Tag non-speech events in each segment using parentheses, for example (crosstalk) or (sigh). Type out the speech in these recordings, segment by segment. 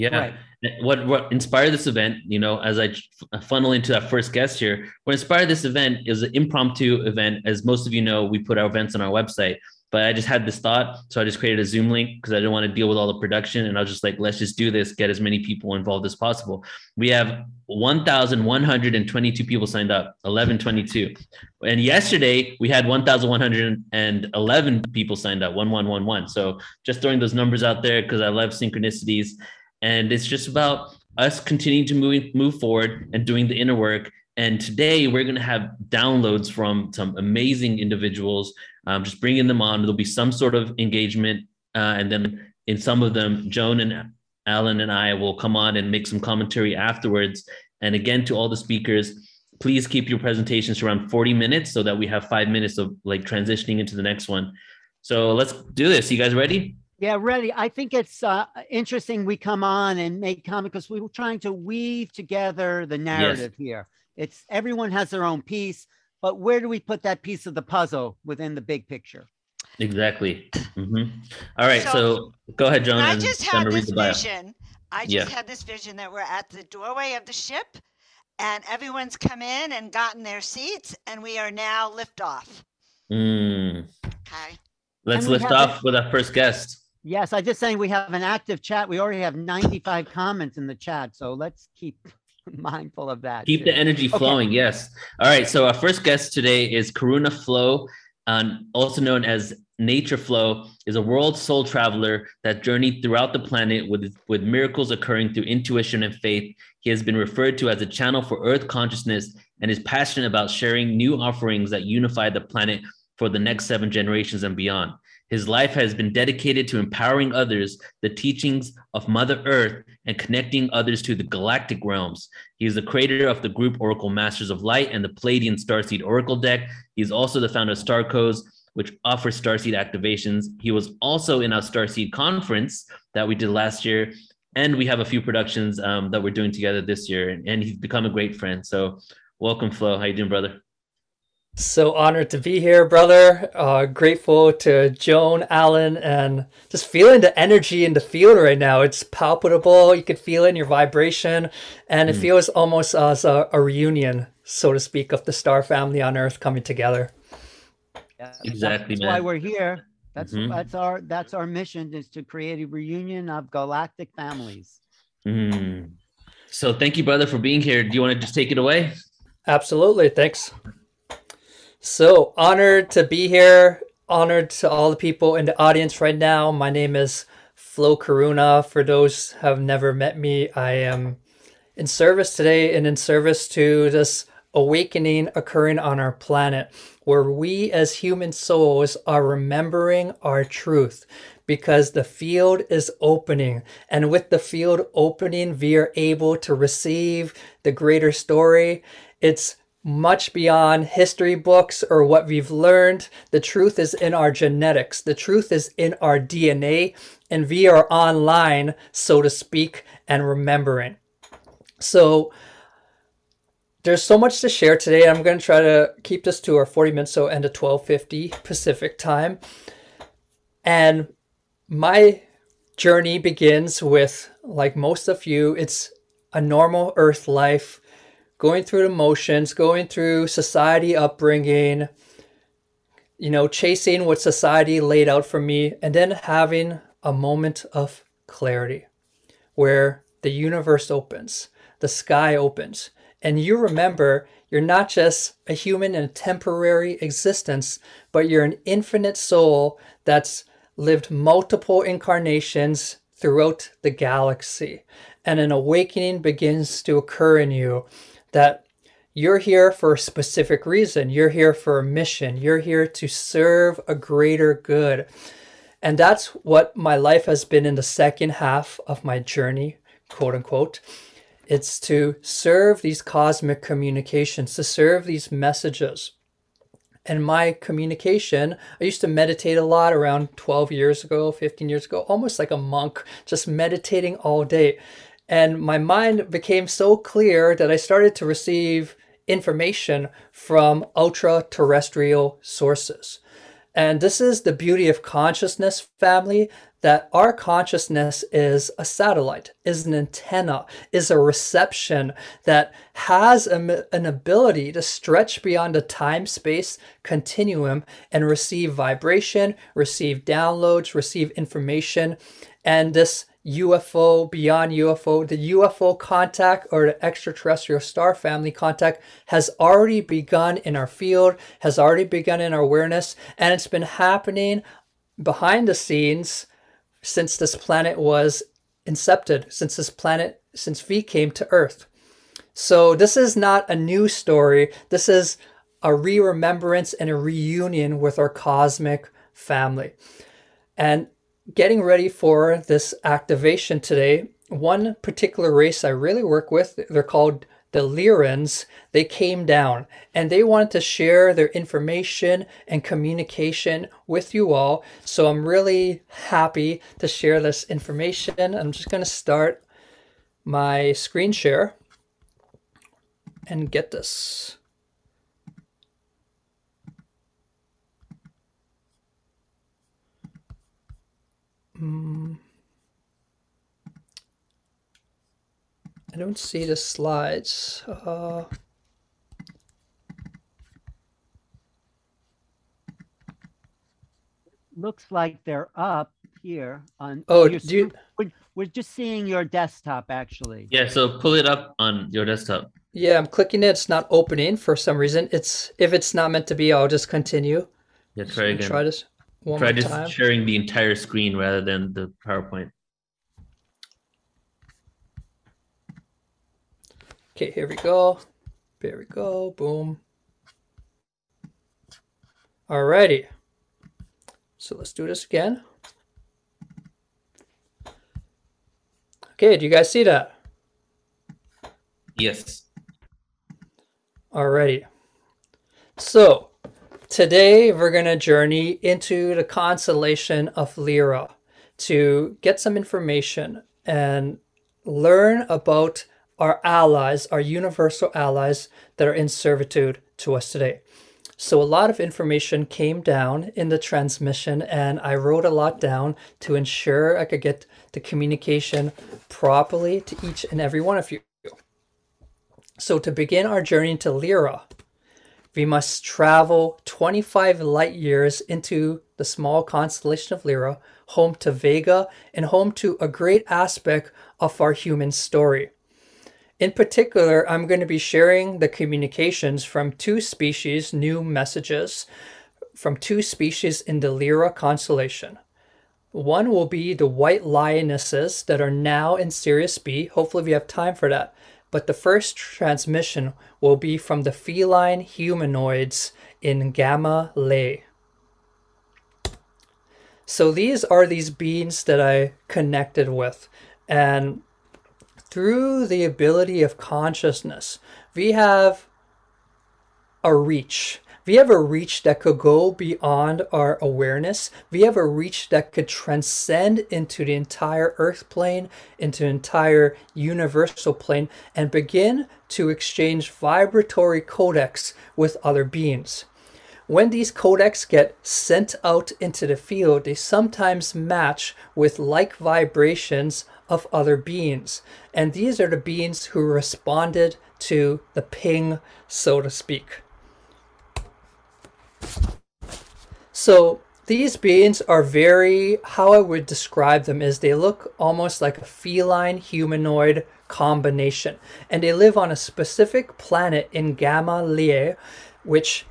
Yeah. Right. What what inspired this event, you know, as I uh, funnel into that first guest here, what inspired this event is an impromptu event. As most of you know, we put our events on our website. But I just had this thought. So I just created a Zoom link because I didn't want to deal with all the production. And I was just like, let's just do this, get as many people involved as possible. We have 1,122 people signed up, 1122. And yesterday we had 1,111 people signed up, 1111. So just throwing those numbers out there because I love synchronicities. And it's just about us continuing to move, move forward and doing the inner work and today we're going to have downloads from some amazing individuals, um, just bringing them on. There'll be some sort of engagement. Uh, and then in some of them, Joan and Alan and I will come on and make some commentary afterwards. And again, to all the speakers, please keep your presentations around 40 minutes so that we have five minutes of like transitioning into the next one. So let's do this. You guys ready? Yeah, ready. I think it's uh, interesting we come on and make comment because we were trying to weave together the narrative yes. here. It's everyone has their own piece, but where do we put that piece of the puzzle within the big picture? Exactly. Mm-hmm. All right. So, so, go ahead, John. I just had this vision. I just yeah. had this vision that we're at the doorway of the ship and everyone's come in and gotten their seats and we are now liftoff. Mm. Okay. Let's lift off a, with our first guest. Yes, I just saying we have an active chat. We already have 95 comments in the chat. So let's keep (laughs) mindful of that. Keep too. the energy flowing. Okay. Yes. All right. So our first guest today is Karuna Flow, um, also known as Nature Flow, is a world soul traveler that journeyed throughout the planet with, with miracles occurring through intuition and faith. He has been referred to as a channel for Earth consciousness and is passionate about sharing new offerings that unify the planet for the next seven generations and beyond. His life has been dedicated to empowering others, the teachings of Mother Earth, and connecting others to the galactic realms. He is the creator of the group Oracle Masters of Light and the Pleiadian Starseed Oracle deck. He's also the founder of Starcodes, which offers Starseed activations. He was also in our Starseed conference that we did last year. And we have a few productions um, that we're doing together this year. And he's become a great friend. So welcome, Flo. How you doing, brother? So honored to be here, brother. Uh, grateful to Joan, Alan, and just feeling the energy in the field right now. It's palpable. You can feel it in your vibration, and it mm. feels almost as a, a, reunion, so to speak, of the star family on Earth coming together. Yeah, exactly. That's man. why we're here. That's mm-hmm. that's our that's our mission is to create a reunion of galactic families. Mm. So thank you, brother, for being here. Do you want to just take it away? Absolutely. Thanks. So honored to be here. Honored to all the people in the audience right now. My name is Flo Karuna. For those have never met me, I am in service today and in service to this awakening occurring on our planet where we as human souls are remembering our truth because the field is opening. And with the field opening, we are able to receive the greater story. It's much beyond history books or what we've learned. The truth is in our genetics, the truth is in our DNA, and we are online, so to speak, and remembering. So, there's so much to share today. I'm going to try to keep this to our 40 minutes, so end at 12:50 Pacific time. And my journey begins with, like most of you, it's a normal Earth life going through the motions, going through society upbringing, you know, chasing what society laid out for me, and then having a moment of clarity where the universe opens, the sky opens, and you remember you're not just a human in a temporary existence, but you're an infinite soul that's lived multiple incarnations throughout the galaxy. And an awakening begins to occur in you that you're here for a specific reason. You're here for a mission. You're here to serve a greater good. And that's what my life has been in the second half of my journey, quote unquote. It's to serve these cosmic communications, to serve these messages. And my communication, I used to meditate a lot around 12 years ago, 15 years ago, almost like a monk, just meditating all day. And my mind became so clear that I started to receive information from ultra terrestrial sources. And this is the beauty of consciousness family that our consciousness is a satellite, is an antenna, is a reception that has a, an ability to stretch beyond a time space continuum and receive vibration, receive downloads, receive information. And this UFO, beyond UFO, the UFO contact or the extraterrestrial star family contact has already begun in our field, has already begun in our awareness, and it's been happening behind the scenes since this planet was incepted, since this planet, since we came to Earth. So this is not a new story. This is a re-remembrance and a reunion with our cosmic family. And getting ready for this activation today, one particular race I really work with, they're called the Lyrans, they came down and they wanted to share their information and communication with you all. So I'm really happy to share this information. I'm just going to start my screen share and get this. Mm. I don't see the slides. Uh, Looks like they're up here on. oh, your do you. We're, we're just seeing your desktop actually. Yeah, so pull it up on your desktop. yeah, I'm clicking it. It's not opening for some reason. It's if it's not meant to be, I'll just continue. Yeah, try again. Try this one Try just time. sharing the entire screen rather than the PowerPoint. Okay, here we go. There we go. Boom. Alrighty. So let's do this again. Okay, do you guys see that? Yes. Alrighty. So today we're going to journey into the constellation of Lyra to get some information and learn about our allies, our universal allies that are in servitude to us today. So a lot of information came down in the transmission and I wrote a lot down to ensure I could get the communication properly to each and every one of you. So to begin our journey to Lyra, we must travel 25 light years into the small constellation of Lyra, home to Vega, and home to a great aspect of our human story. In particular, I'm going to be sharing the communications from two species, new messages from two species in the Lyra constellation. One will be the white lionesses that are now in Sirius B. Hopefully, we have time for that. But the first transmission will be from the feline humanoids in Gamma Lay. So these are these beings that I connected with. And through the ability of consciousness, we have a reach. We have a reach that could go beyond our awareness. We have a reach that could transcend into the entire earth plane, into the entire universal plane, and begin to exchange vibratory codecs with other beings. When these codecs get sent out into the field, they sometimes match with like vibrations of other beings. And these are the beings who responded to the ping, so to speak. So these beings are very, how I would describe them is they look almost like a feline humanoid combination. And they live on a specific planet in Gamma Lie, which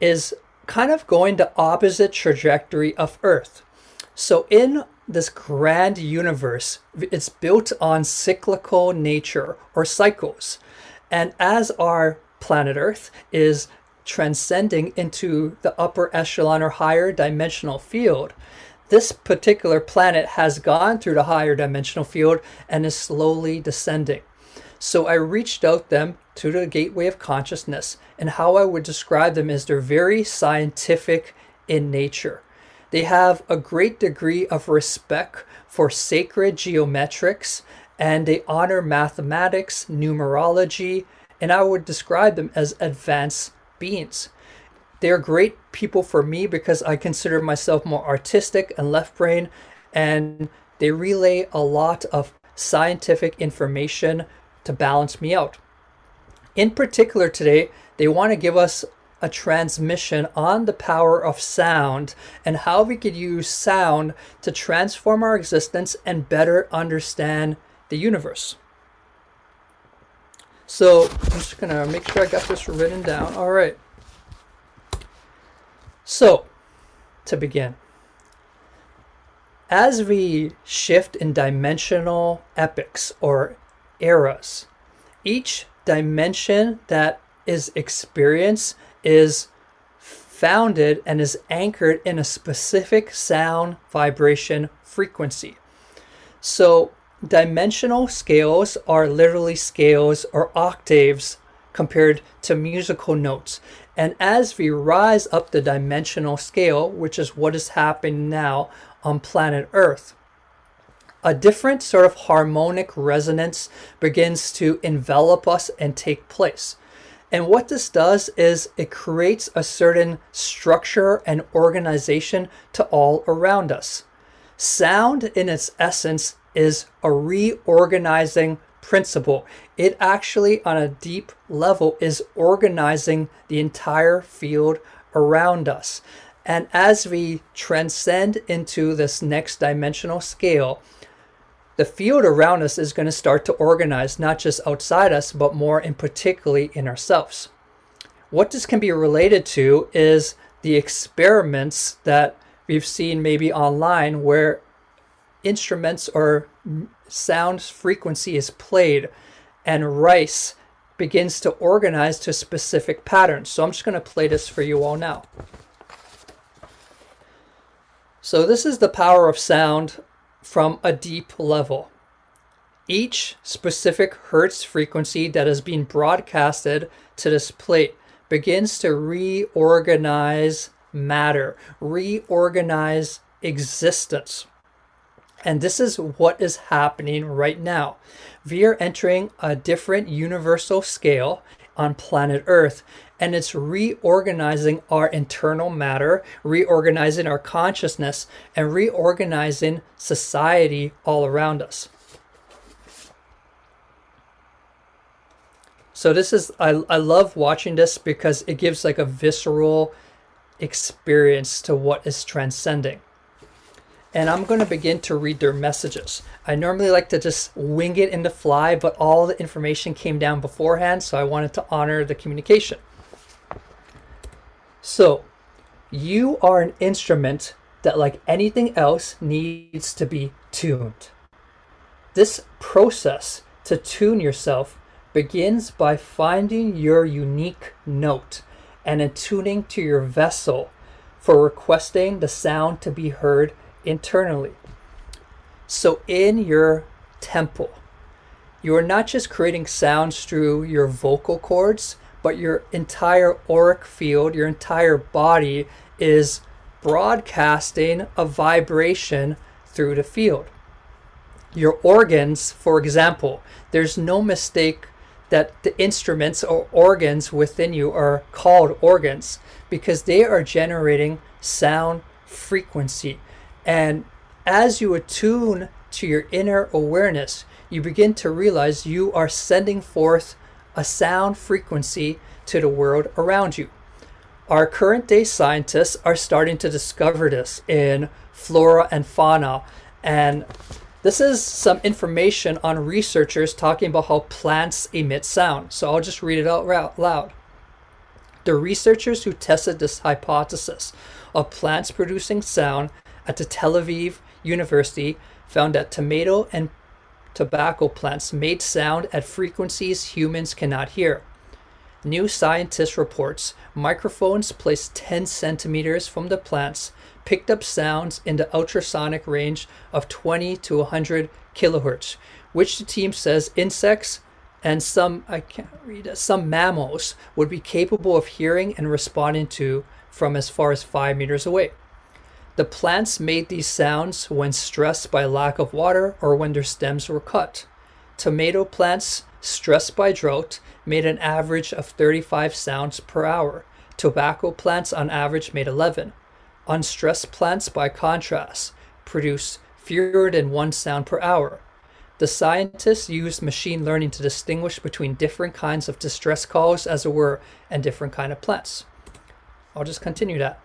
is kind of going the opposite trajectory of Earth. So in this grand universe, it's built on cyclical nature or cycles. And as our planet Earth is transcending into the upper echelon or higher dimensional field, this particular planet has gone through the higher dimensional field and is slowly descending. So I reached out them to the gateway of consciousness, and how I would describe them is they're very scientific in nature. They have a great degree of respect for sacred geometrics and they honor mathematics, numerology, and I would describe them as advanced beings. they're great people for me because I consider myself more artistic and left brain, and they relay a lot of scientific information to balance me out. In particular, today, they want to give us a transmission on the power of sound and how we could use sound to transform our existence and better understand the universe. So I'm just gonna make sure I got this written down. All right. So, to begin, as we shift in dimensional epochs or eras, each dimension that is experienced is founded and is anchored in a specific sound vibration frequency. So, dimensional scales are literally scales or octaves compared to musical notes. And as we rise up the dimensional scale, which is what is happening now on planet Earth, a different sort of harmonic resonance begins to envelop us and take place. And what this does is it creates a certain structure and organization to all around us. Sound, in its essence, is a reorganizing principle. It actually, on a deep level, is organizing the entire field around us. And as we transcend into this next dimensional scale, the field around us is going to start to organize, not just outside us, but more and particularly in ourselves. What this can be related to is the experiments that we've seen maybe online where instruments or sound frequency is played and rice begins to organize to specific patterns. So I'm just going to play this for you all now. So this is the power of sound from a deep level. Each specific hertz frequency that is being broadcasted to this plate begins to reorganize matter, reorganize existence. And this is what is happening right now. We are entering a different universal scale on planet Earth, and it's reorganizing our internal matter, reorganizing our consciousness, and reorganizing society all around us. So this is I, I love watching this because it gives like a visceral experience to what is transcending and I'm going to begin to read their messages. I normally like to just wing it in the fly, but all the information came down beforehand, so I wanted to honor the communication. So, you are an instrument that, like anything else, needs to be tuned. This process to tune yourself begins by finding your unique note and attuning to your vessel for requesting the sound to be heard internally. So, in your temple, you are not just creating sounds through your vocal cords, but your entire auric field, your entire body is broadcasting a vibration through the field. Your organs, for example, there's no mistake that the instruments or organs within you are called organs because they are generating sound frequency. And as you attune to your inner awareness, you begin to realize you are sending forth a sound frequency to the world around you. Our current day scientists are starting to discover this in flora and fauna. And this is some information on researchers talking about how plants emit sound. So I'll just read it out loud. The researchers who tested this hypothesis of plants producing sound at the Tel Aviv University found that tomato and tobacco plants made sound at frequencies humans cannot hear. New Scientist reports microphones placed 10 centimeters from the plants picked up sounds in the ultrasonic range of 20 to 100 kilohertz, which the team says insects and some I can't read some mammals would be capable of hearing and responding to from as far as 5 meters away. The plants made these sounds when stressed by lack of water or when their stems were cut. Tomato plants, stressed by drought, made an average of 35 sounds per hour. Tobacco plants, on average, made 11. Unstressed plants, by contrast, produce fewer than one sound per hour. The scientists used machine learning to distinguish between different kinds of distress calls, as it were, and different kind of plants. I'll just continue that.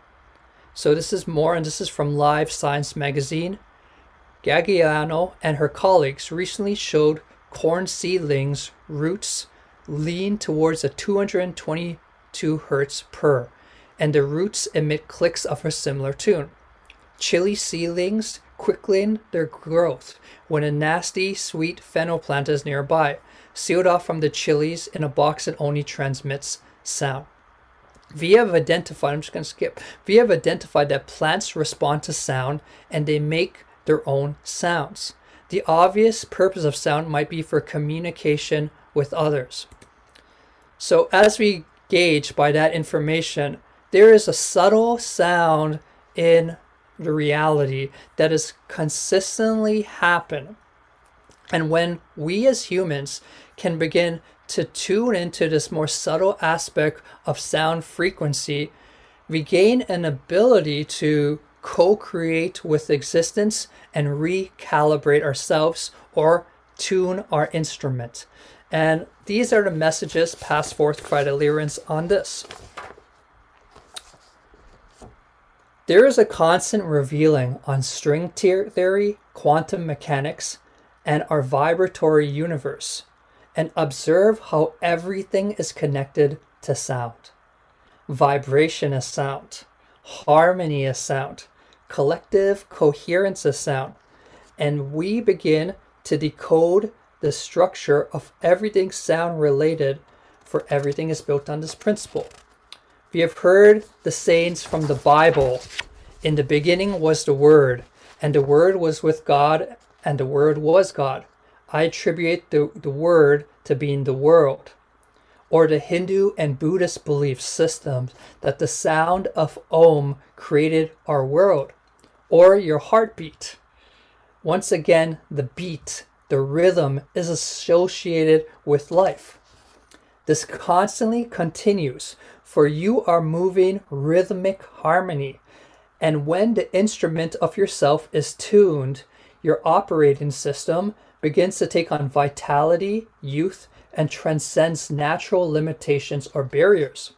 So this is more, and this is from Live Science magazine. Gagliano and her colleagues recently showed corn seedlings roots lean towards a 222 hertz per, and the roots emit clicks of a similar tune. Chili seedlings quicken their growth when a nasty, sweet fennel plant is nearby, sealed off from the chilies in a box that only transmits sound. We have identified, I'm just going to skip, we have identified that plants respond to sound and they make their own sounds. The obvious purpose of sound might be for communication with others. So, as we gauge by that information, there is a subtle sound in the reality that is consistently happen. And when we as humans can begin to tune into this more subtle aspect of sound frequency, we gain an ability to co create with existence and recalibrate ourselves or tune our instrument. And these are the messages passed forth by the Lyrians on this. There is a constant revealing on string theory, quantum mechanics, and our vibratory universe and observe how everything is connected to sound. Vibration is sound, harmony is sound, collective coherence is sound, and we begin to decode the structure of everything sound related, for everything is built on this principle. We have heard the sayings from the Bible In the beginning was the Word, and the Word was with God, and the Word was God. I attribute the, the word to being the world, or the Hindu and Buddhist belief systems that the sound of Om created our world, or your heartbeat. Once again, the beat, the rhythm is associated with life. This constantly continues, for you are moving rhythmic harmony. And when the instrument of yourself is tuned, your operating system begins to take on vitality, youth, and transcends natural limitations or barriers.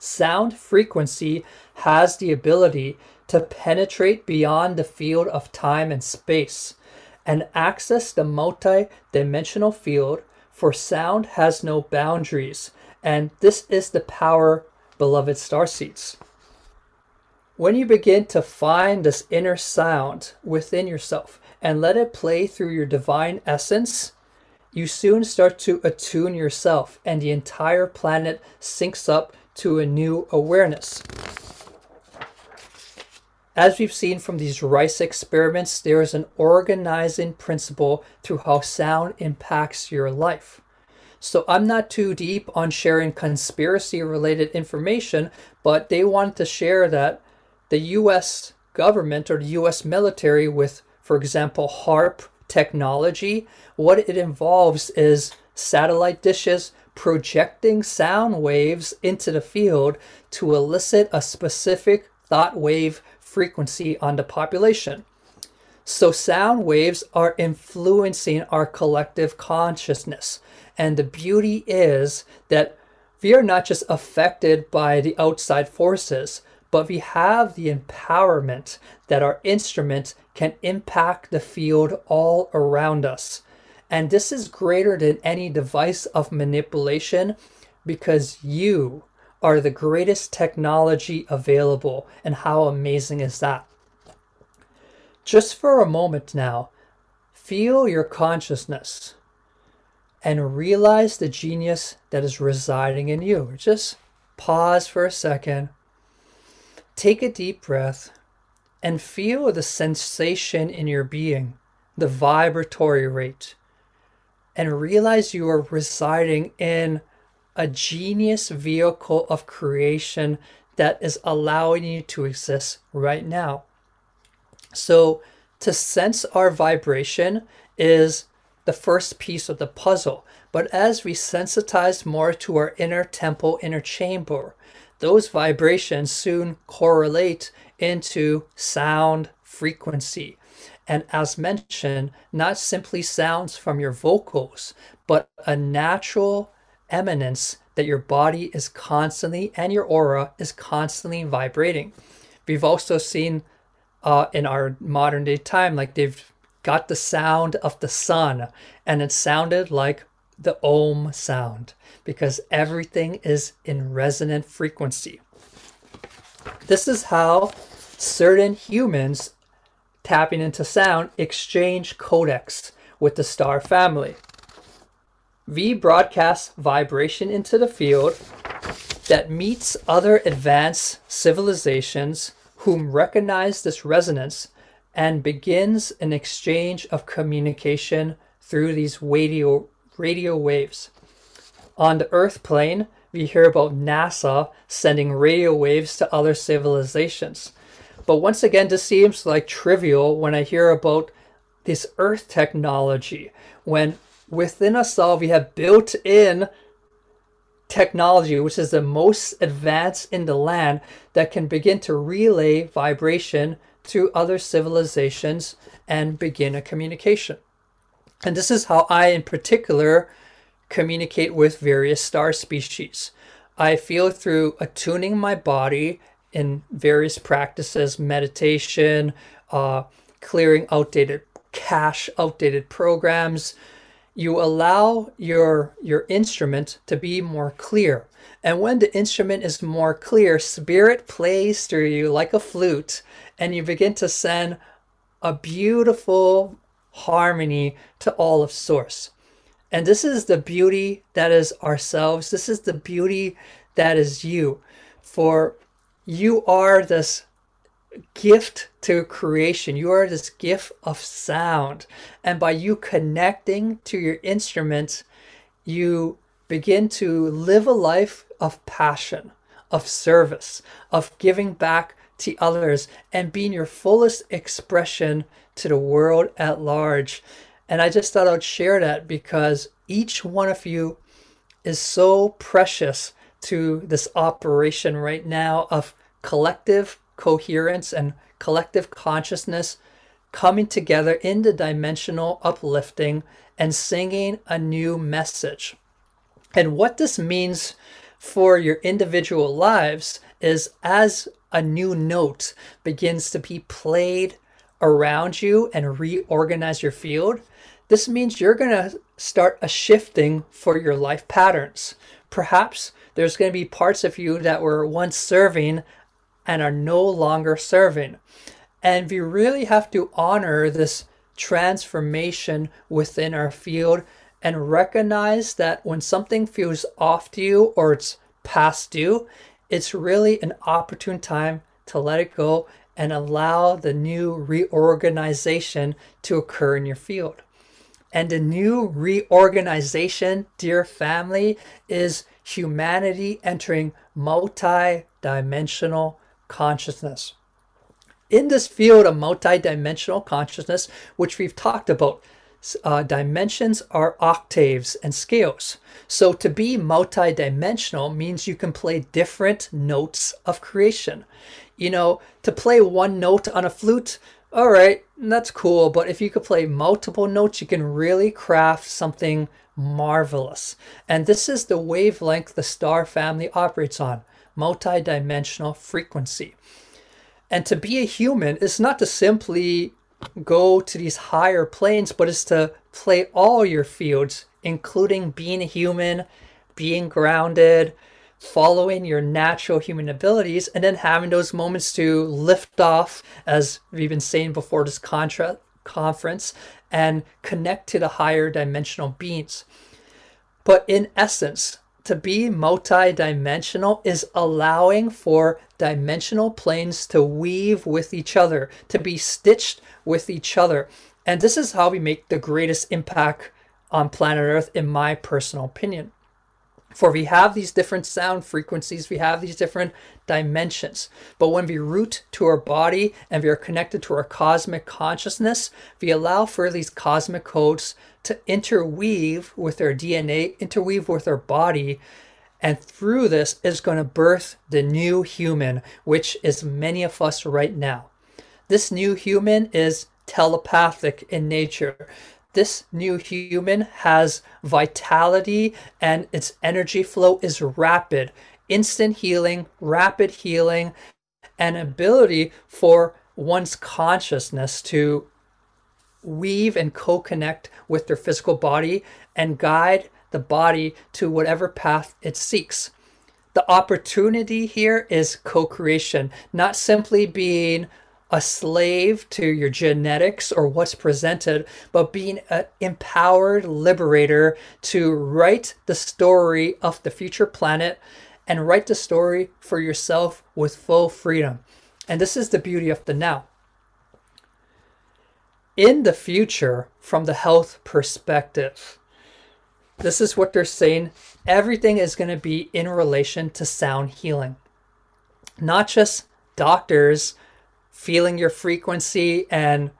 Sound frequency has the ability to penetrate beyond the field of time and space and access the multi dimensional field, for sound has no boundaries. And this is the power, beloved starseeds. When you begin to find this inner sound within yourself, and let it play through your divine essence, you soon start to attune yourself, and the entire planet syncs up to a new awareness. As we've seen from these rice experiments, there is an organizing principle through how sound impacts your life. So I'm not too deep on sharing conspiracy related information, but they wanted to share that the US government or the US military with for example, HAARP technology, what it involves is satellite dishes projecting sound waves into the field to elicit a specific thought wave frequency on the population. So, sound waves are influencing our collective consciousness. And the beauty is that we are not just affected by the outside forces, but we have the empowerment that our instrument can impact the field all around us. And this is greater than any device of manipulation because you are the greatest technology available. And how amazing is that? Just for a moment now, feel your consciousness and realize the genius that is residing in you. Just pause for a second Take a deep breath and feel the sensation in your being, the vibratory rate, and realize you are residing in a genius vehicle of creation that is allowing you to exist right now. So, to sense our vibration is the first piece of the puzzle. But as we sensitize more to our inner temple, inner chamber, those vibrations soon correlate into sound frequency. And as mentioned, not simply sounds from your vocals, but a natural eminence that your body is constantly and your aura is constantly vibrating. We've also seen uh, in our modern day time, like they've got the sound of the sun, and it sounded like the Om sound because everything is in resonant frequency. This is how certain humans tapping into sound exchange codecs with the star family. We broadcast vibration into the field that meets other advanced civilizations whom recognize this resonance and begins an exchange of communication through these radio, radio waves. On the Earth plane, we hear about NASA sending radio waves to other civilizations. But once again, this seems like trivial when I hear about this Earth technology, when within us all we have built in technology, which is the most advanced in the land, that can begin to relay vibration to other civilizations and begin a communication. And this is how I, in particular, communicate with various star species. I feel through attuning my body in various practices, meditation, uh, clearing outdated cache, outdated programs. You allow your your instrument to be more clear. And when the instrument is more clear, spirit plays through you like a flute, and you begin to send a beautiful harmony to all of source. And this is the beauty that is ourselves. This is the beauty that is you. For you are this gift to creation. You are this gift of sound. And by you connecting to your instruments, you begin to live a life of passion, of service, of giving back to others, and being your fullest expression to the world at large. And I just thought I'd share that because each one of you is so precious to this operation right now of collective coherence and collective consciousness coming together in the dimensional uplifting and singing a new message. And what this means for your individual lives is as a new note begins to be played around you and reorganize your field, this means you're going to start a shifting for your life patterns. Perhaps there's going to be parts of you that were once serving and are no longer serving. And we really have to honor this transformation within our field and recognize that when something feels off to you or it's past due, it's really an opportune time to let it go and allow the new reorganization to occur in your field. And the new reorganization, dear family, is humanity entering multi dimensional consciousness. In this field of multi-dimensional consciousness, which we've talked about, uh, dimensions are octaves and scales. So to be multi-dimensional means you can play different notes of creation. You know, to play one note on a flute, all right, that's cool. But if you could play multiple notes, you can really craft something marvelous. And this is the wavelength the star family operates on multidimensional frequency. And to be a human is not to simply go to these higher planes, but is to play all your fields, including being a human, being grounded, following your natural human abilities, and then having those moments to lift off, as we've been saying before this contra- conference, and connect to the higher dimensional beings. But in essence, to be multi-dimensional is allowing for dimensional planes to weave with each other, to be stitched with each other. And this is how we make the greatest impact on planet Earth, in my personal opinion. For we have these different sound frequencies, we have these different dimensions. But when we root to our body and we are connected to our cosmic consciousness, we allow for these cosmic codes to interweave with our DNA, interweave with our body, And through this is going to birth the new human, which is many of us right now. This new human is telepathic in nature. This new human has vitality and its energy flow is rapid, instant healing, rapid healing, and ability for one's consciousness to weave and co connect with their physical body and guide the body to whatever path it seeks. The opportunity here is co creation, not simply being a slave to your genetics or what's presented, but being an empowered liberator to write the story of the future planet and write the story for yourself with full freedom. And this is the beauty of the now. In the future, from the health perspective, this is what they're saying. Everything is going to be in relation to sound healing. Not just doctors feeling your frequency and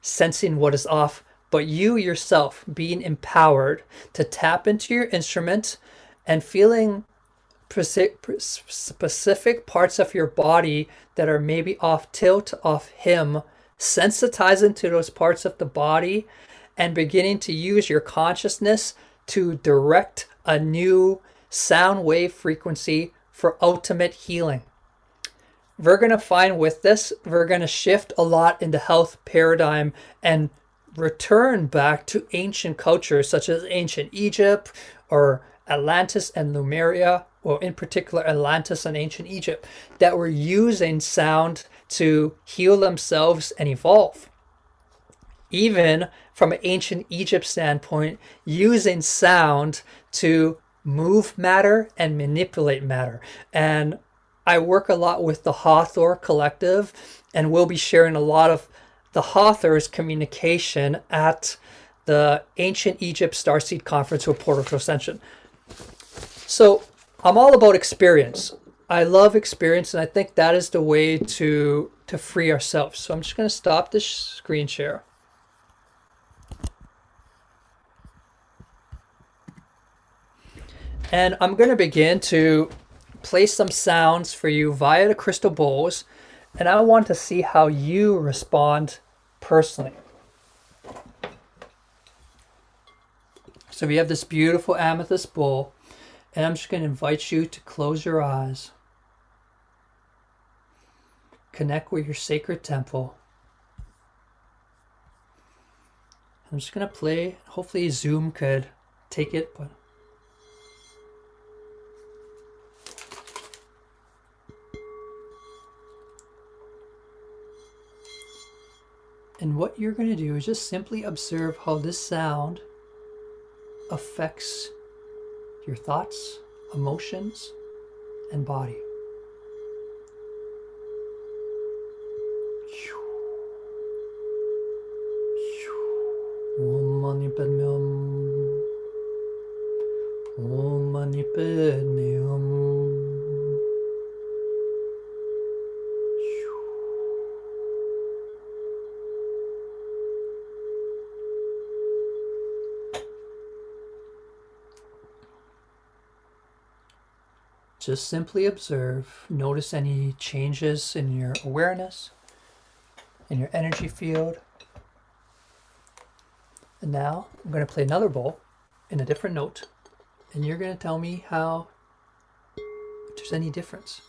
sensing what is off, but you yourself being empowered to tap into your instrument and feeling specific parts of your body that are maybe off tilt, off him, sensitizing to those parts of the body and beginning to use your consciousness to direct a new sound wave frequency for ultimate healing. We're going to find with this, we're going to shift a lot in the health paradigm and return back to ancient cultures such as ancient Egypt or Atlantis and Lemuria, or in particular Atlantis and ancient Egypt, that were using sound to heal themselves and evolve. Even from an ancient Egypt standpoint, using sound to move matter and manipulate matter. And I work a lot with the Hathor Collective, and we'll be sharing a lot of the Hathor's communication at the Ancient Egypt Starseed Conference with Portal to Ascension. So I'm all about experience. I love experience, and I think that is the way to to free ourselves. So I'm just going to stop this screen share. And I'm going to begin to play some sounds for you via the crystal bowls. And I want to see how you respond personally. So we have this beautiful amethyst bowl. And I'm just going to invite you to close your eyes. Connect with your sacred temple. I'm just going to play. Hopefully, Zoom could take it, but And what you're going to do is just simply observe how this sound affects your thoughts, emotions, and body. Om Mani Padme Hum. Om Mani Padme Just simply observe, notice any changes in your awareness, in your energy field. And now I'm going to play another bowl in a different note, and you're going to tell me how, if there's any difference.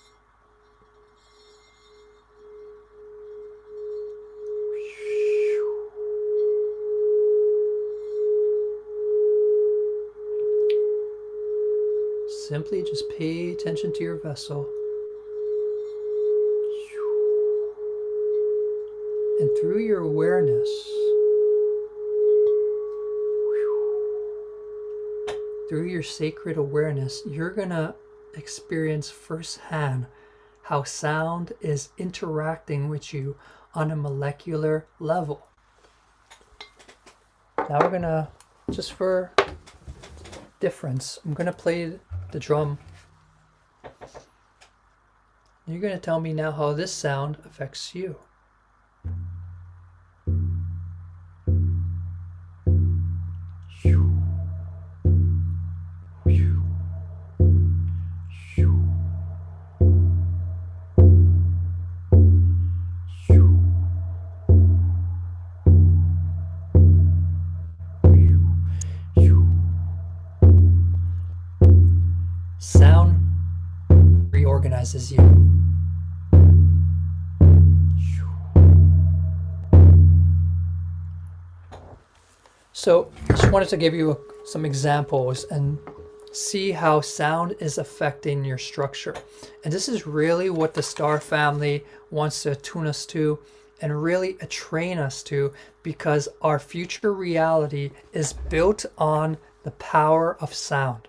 Simply just pay attention to your vessel. And through your awareness, through your sacred awareness, you're going to experience firsthand how sound is interacting with you on a molecular level. Now we're going to, just for difference, I'm going to play the drum. You're going to tell me now how this sound affects you. Recognizes you. So, I just wanted to give you some examples and see how sound is affecting your structure. And this is really what the star family wants to tune us to and really train us to because our future reality is built on the power of sound.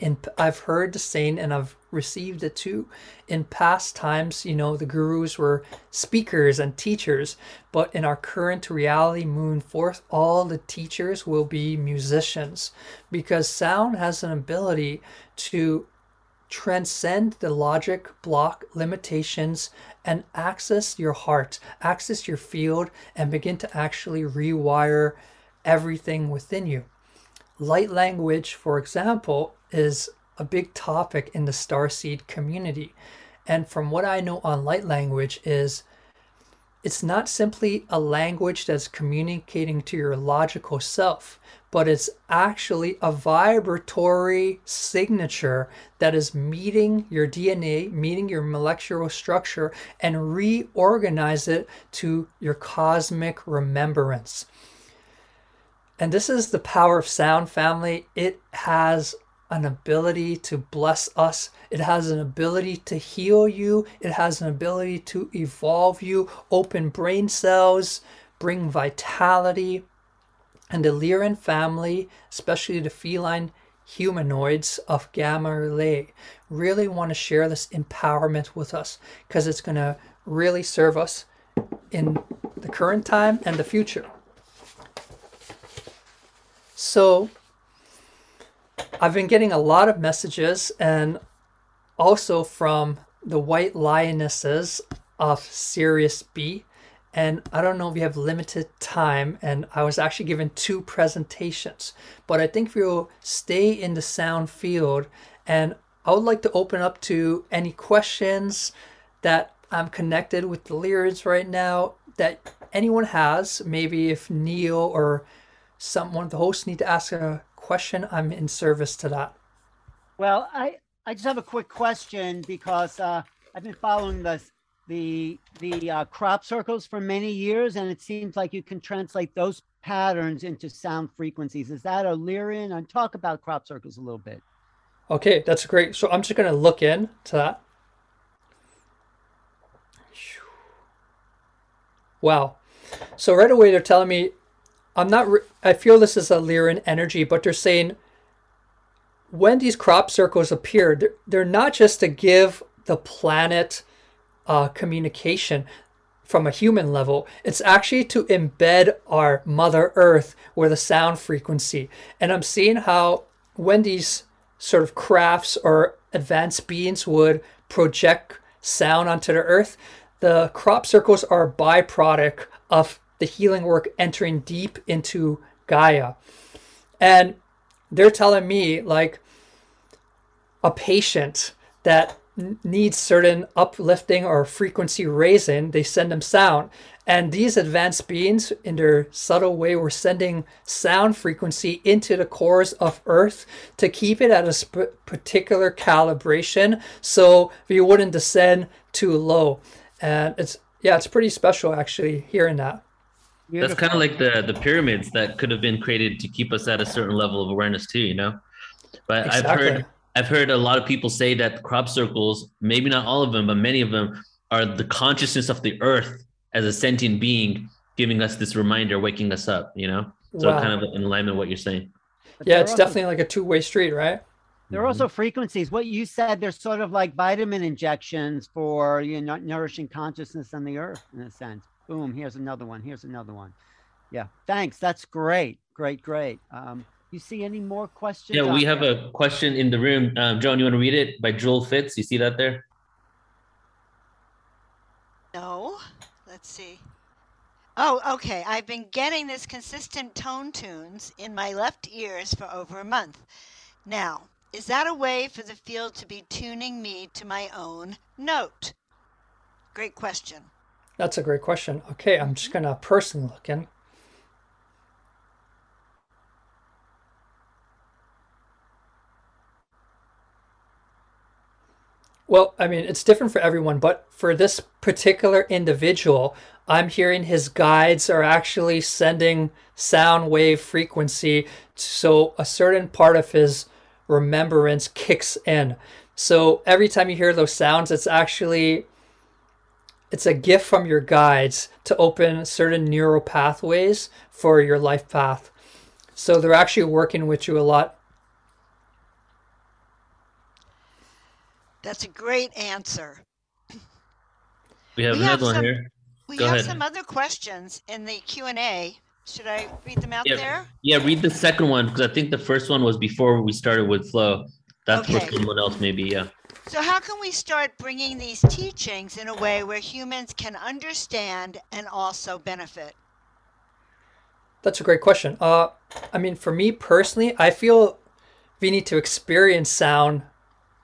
And I've heard the saying and I've received it too. In past times, you know, the gurus were speakers and teachers, but in our current reality, moon forth, all the teachers will be musicians because sound has an ability to transcend the logic block limitations and access your heart, access your field, and begin to actually rewire everything within you. Light language, for example, is a big topic in the starseed community. And from what I know on light language is it's not simply a language that's communicating to your logical self, but it's actually a vibratory signature that is meeting your DNA, meeting your molecular structure, and reorganize it to your cosmic remembrance. And this is the power of sound family. It has an ability to bless us. It has an ability to heal you. It has an ability to evolve you, open brain cells, bring vitality. And the Lyran family, especially the feline humanoids of Gamma Lyrae, really want to share this empowerment with us because it's going to really serve us in the current time and the future. So, I've been getting a lot of messages and also from the white lionesses of Sirius B. And I don't know if you have limited time, and I was actually given two presentations. But I think we'll stay in the sound field, and I would like to open up to any questions that I'm connected with the lyrics right now that anyone has. Maybe if Neil or someone, the hosts, need to ask a question, I'm in service to that. Well, I, I just have a quick question because uh, I've been following the the the uh, crop circles for many years, and it seems like you can translate those patterns into sound frequencies. Is that a Lyrian? And talk about crop circles a little bit. Okay, that's great. So I'm just going to look in to that. Wow. So right away they're telling me I'm not. Re- I feel this is a Lyran energy, but they're saying when these crop circles appear, they're, they're not just to give the planet uh, communication from a human level. It's actually to embed our Mother Earth with a sound frequency. And I'm seeing how when these sort of crafts or advanced beings would project sound onto the Earth, the crop circles are a byproduct of the healing work entering deep into Gaia. And they're telling me, like, a patient that needs certain uplifting or frequency raising, they send them sound. And these advanced beings, in their subtle way, were sending sound frequency into the cores of Earth to keep it at a sp- particular calibration so you wouldn't descend too low. And it's, yeah, it's pretty special actually hearing that. Beautiful. That's kind of like the the pyramids that could have been created to keep us at a certain level of awareness too, you know. But exactly. I've heard I've heard a lot of people say that crop circles, maybe not all of them, but many of them are the consciousness of the earth as a sentient being giving us this reminder, waking us up, you know? So wow. kind of in alignment with what you're saying. Yeah, it's definitely like a two-way street, right? There are also frequencies. What you said, there's sort of like vitamin injections for you know nourishing consciousness on the earth in a sense. Boom, here's another one. Here's another one. Yeah, thanks. That's great. Great, great. Um, you see any more questions? Yeah, we have there? a question in the room. Um, Joan, you want to read it by Joel Fitz? You see that there? No. Let's see. Oh, okay. I've been getting this consistent tone tunes in my left ears for over a month. Now, is that a way for the field to be tuning me to my own note? Great question. That's a great question. Okay, I'm just gonna person look in. Well, I mean, it's different for everyone, but for this particular individual, I'm hearing his guides are actually sending sound wave frequency so a certain part of his remembrance kicks in. So every time you hear those sounds, it's actually it's a gift from your guides to open certain neural pathways for your life path. So they're actually working with you a lot. That's a great answer. We have We another have one some- here. We Go have ahead. some other questions in the Q and A. Should I read them out Yeah. there? Yeah, read the second one because I think the first one was before we started with flow. That's for Okay. someone else, maybe. Yeah. So, how can we start bringing these teachings in a way where humans can understand and also benefit? That's a great question. Uh, I mean, for me personally, I feel we need to experience sound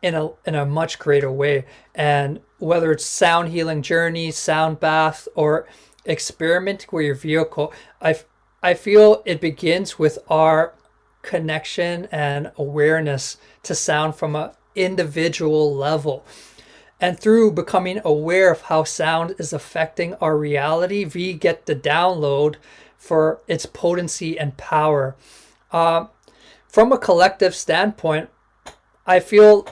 in a in a much greater way, and whether it's sound healing journey, sound bath, or experiment with your vehicle, I f- I feel it begins with our connection and awareness to sound from an individual level. And through becoming aware of how sound is affecting our reality, we get the download for its potency and power. Uh, from a collective standpoint, I feel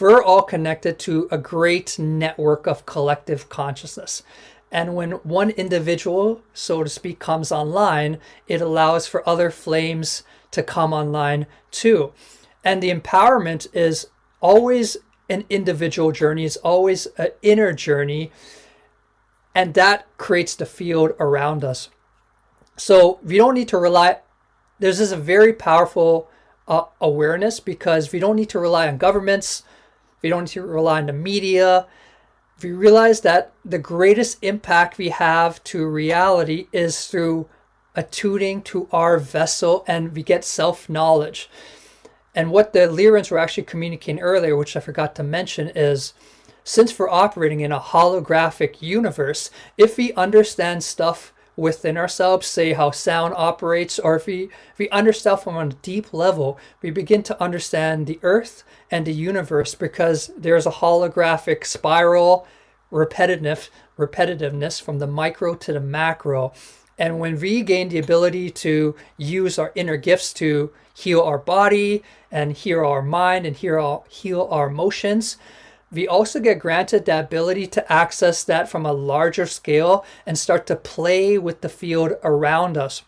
we're all connected to a great network of collective consciousness. And when one individual, so to speak, comes online, it allows for other flames to come online too. And the empowerment is always an individual journey, it's always an inner journey. And that creates the field around us. So we don't need to rely, there's this very powerful uh, awareness because we don't need to rely on governments, we don't need to rely on the media. We realize that the greatest impact we have to reality is through attuning to our vessel and we get self knowledge. And what the Lyrans were actually communicating earlier, which I forgot to mention, is since we're operating in a holographic universe, if we understand stuff within ourselves, say how sound operates, or if we, if we understand from a deep level, we begin to understand the earth and the universe because there's a holographic spiral repetitive repetitiveness from the micro to the macro. And when we gain the ability to use our inner gifts to heal our body and heal our mind and heal our, heal our emotions, we also get granted the ability to access that from a larger scale and start to play with the field around us.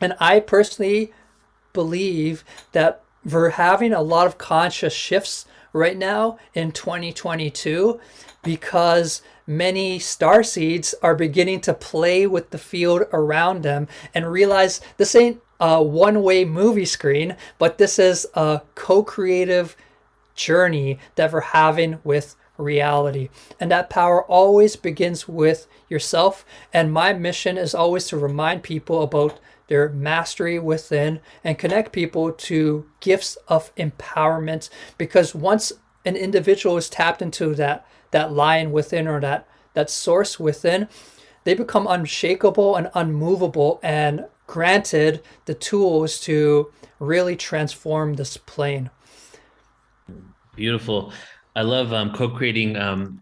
And I personally believe that we're having a lot of conscious shifts right now in 2022 because many star seeds are beginning to play with the field around them and realize this ain't a one way movie screen, but this is a co creative journey that we're having with reality. And that power always begins with yourself. And my mission is always to remind people about their mastery within and connect people to gifts of empowerment because once an individual is tapped into that that lion within or that that source within they become unshakable and unmovable and granted the tools to really transform this plane Beautiful. I love um, co-creating um,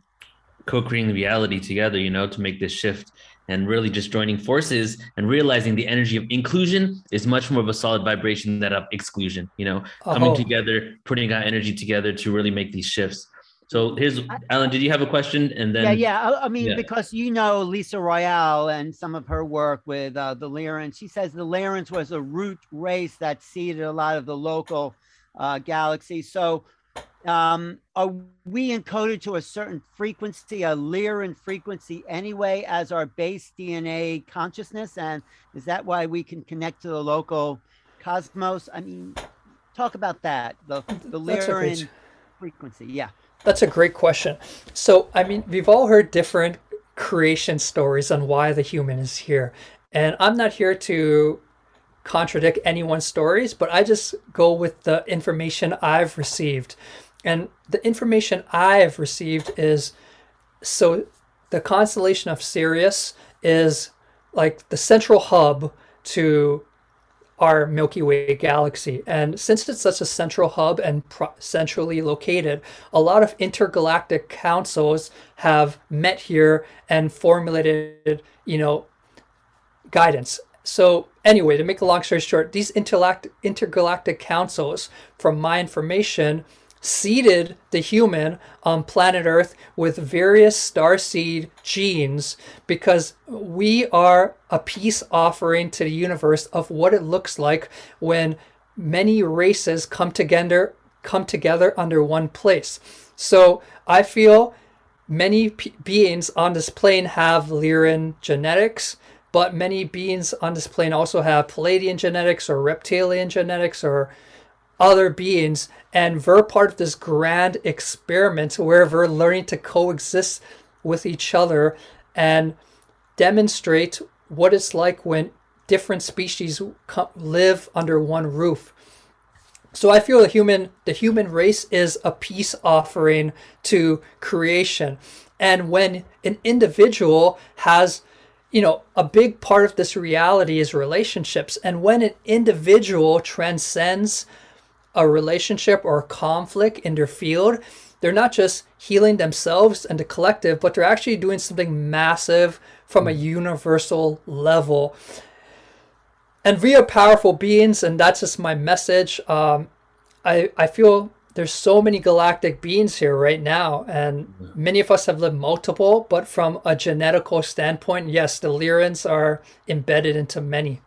co-creating reality together, you know, to make this shift and really just joining forces and realizing the energy of inclusion is much more of a solid vibration than of exclusion, you know, coming Oh. together, putting our energy together to really make these shifts. So here's Alan, did you have a question? And then yeah, yeah. I, I mean, yeah. because you know Lisa Royal and some of her work with uh, the Lyrans. She says the Lyrans was a root race that seeded a lot of the local uh, galaxies. So, um, are we encoded to a certain frequency, a Lyran frequency anyway, as our base DNA consciousness? And is that why we can connect to the local cosmos? I mean, talk about that. The the That's a great- Lyran frequency. Yeah. That's a great question. So, I mean, we've all heard different creation stories on why the human is here. And I'm not here to contradict anyone's stories, but I just go with the information I've received. And the information I've received is so the constellation of Sirius is like the central hub to our Milky Way galaxy. And since it's such a central hub and pro- centrally located, a lot of intergalactic councils have met here and formulated, you know, guidance. So anyway, to make a long story short, these intergalactic councils, from my information, seeded the human on planet Earth with various starseed genes because we are a peace offering to the universe of what it looks like when many races come together come together under one place. So I feel many p- beings on this plane have Lyran genetics, but many beings on this plane also have Pleiadian genetics or reptilian genetics or other beings and we're part of this grand experiment where we're learning to coexist with each other and demonstrate what it's like when different species live under one roof. So i feel the human the human race is a peace offering to creation. And when an individual has you know a big part of this reality is relationships and when an individual transcends a relationship or a conflict in their field, they're not just healing themselves and the collective, but they're actually doing something massive from a universal level. And we are powerful beings, and that's just my message. Um, I, I feel there's so many galactic beings here right now, and many of us have lived multiple, but from a genetical standpoint, yes, the Lyrans are embedded into many.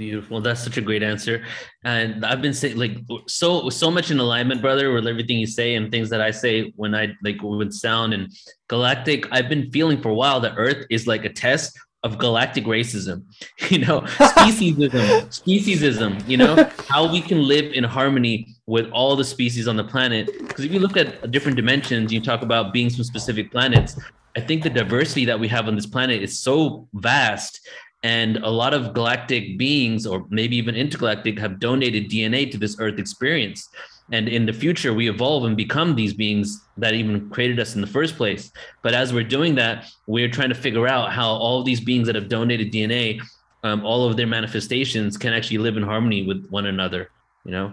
Beautiful. That's such a great answer. And I've been saying like so so much in alignment, brother, with everything you say and things that I say when I like with sound and galactic. I've been feeling for a while that Earth is like a test of galactic racism, (laughs) you know, (laughs) speciesism, speciesism, you know, how we can live in harmony with all the species on the planet. Because if you look at different dimensions, you talk about beings from specific planets. I think the diversity that we have on this planet is so vast and a lot of galactic beings, or maybe even intergalactic, have donated DNA to this Earth experience. And in the future, we evolve and become these beings that even created us in the first place. But as we're doing that, we're trying to figure out how all these beings that have donated DNA, um, all of their manifestations, can actually live in harmony with one another. You know?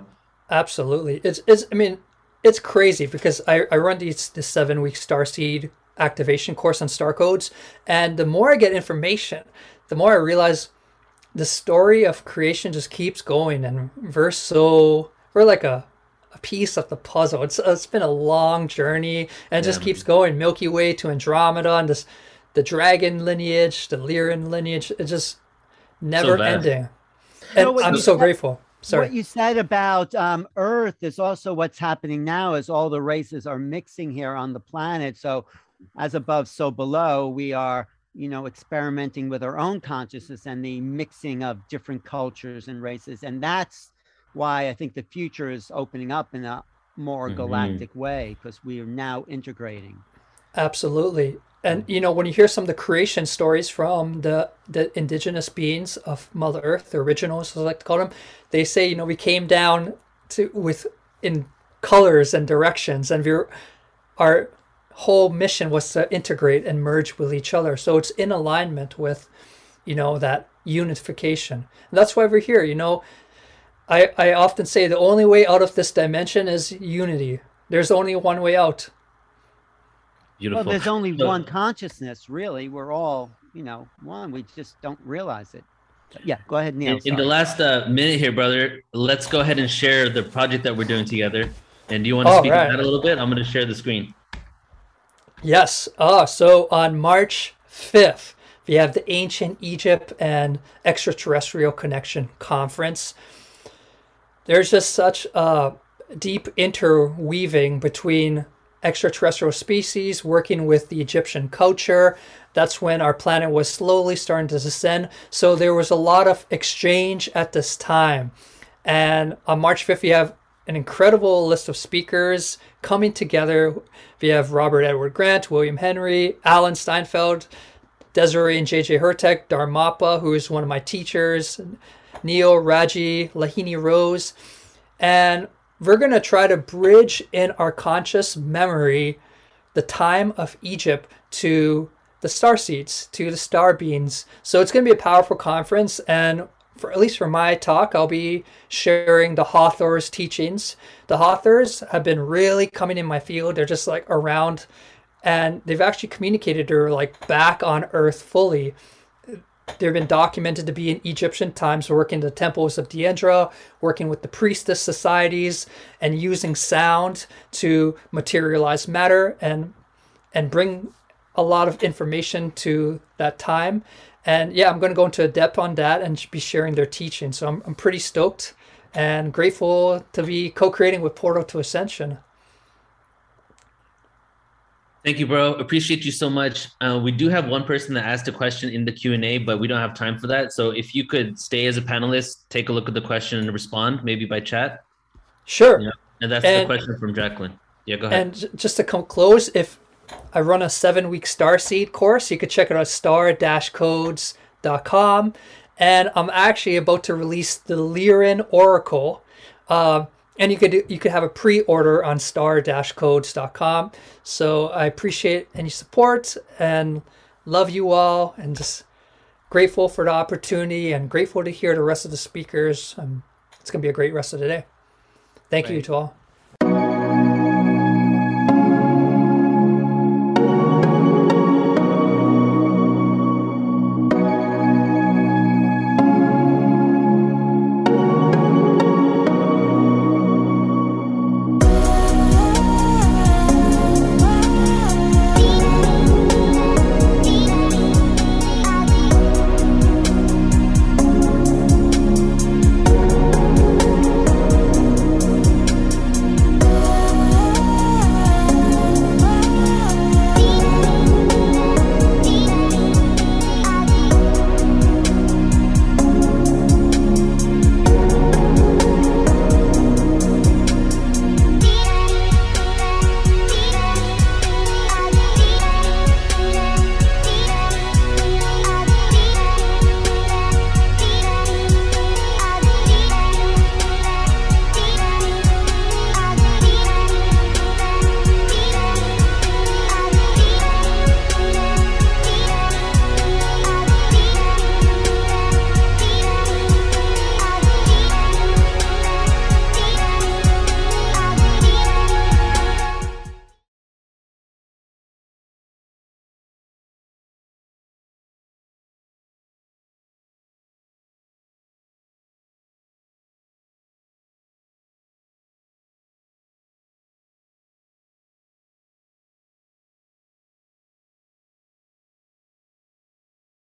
Absolutely. It's it's. I mean, it's crazy because I I run these the seven week star seed activation course on star codes, and the more I get information, the more I realize the story of creation just keeps going, and we're so we're like a a piece of the puzzle. It's it's been a long journey, and it yeah. just keeps going. Milky Way to Andromeda, and this the dragon lineage, the Lyran lineage. It's just never so ending. And I'm so said, grateful. Sorry. What you said about um, Earth is also what's happening now. Is all the races are mixing here on the planet. So, as above, so below. We are you know, experimenting with our own consciousness and the mixing of different cultures and races. And that's why I think the future is opening up in a more mm-hmm. galactic way because we are now integrating. Absolutely. And you know, when you hear some of the creation stories from the the indigenous beings of Mother Earth, the originals, as I like to call them, they say, you know, we came down to with in colors and directions, and we're our whole mission was to integrate and merge with each other. So it's in alignment with, you know, that unification. And that's why we're here. You know, I, I often say the only way out of this dimension is unity. There's only one way out. Beautiful. Well, there's only one consciousness, really. We're all, you know, one. We just don't realize it. Yeah, go ahead, Neil. In, in the last uh, minute here, brother, let's go ahead and share the project that we're doing together. And do you want to speak right. on that a little bit? I'm going to share the screen. Yes. Uh, so on March 5th, we have the Ancient Egypt and Extraterrestrial Connection Conference. There's just such a deep interweaving between extraterrestrial species working with the Egyptian culture. That's when our planet was slowly starting to descend. So there was a lot of exchange at this time. And on March 5th, we have an incredible list of speakers coming together. We have Robert Edward Grant, William Henry, Alan Steinfeld, Desiree and JJ Hurtak, Dharmappa, who is one of my teachers, Neil, Raji, Lahini Rose. And we're going to try to bridge in our conscious memory the time of Egypt to the star seeds, to the star beans. So it's going to be a powerful conference. And for at least for my talk, I'll be sharing the Hathors teachings. The Hathors have been really coming in my field. They're just like around and they've actually communicated they're like back on earth fully. They've been documented to be in Egyptian times, working the temples of Dendera, working with the priestess societies, and using sound to materialize matter and and bring a lot of information to that time. And yeah, I'm going to go into depth on that and be sharing their teaching. So I'm, I'm pretty stoked and grateful to be co-creating with Portal to Ascension. Thank you, bro. Appreciate you so much. Uh, we do have one person that asked a question in the Q and A, but we don't have time for that. So if you could stay as a panelist, take a look at the question and respond, maybe by chat. Sure. Yeah. And that's and, the question from Jacqueline. Yeah, go ahead. And just to come close, if I run a seven week Starseed course. You could check it out star codes.com. And I'm actually about to release the Lyran Oracle. Uh, and you could you could have a pre-order on star-codes.com. So I appreciate any support and love you all and just grateful for the opportunity and grateful to hear the rest of the speakers. Um, it's going to be a great rest of the day. Thank you to all.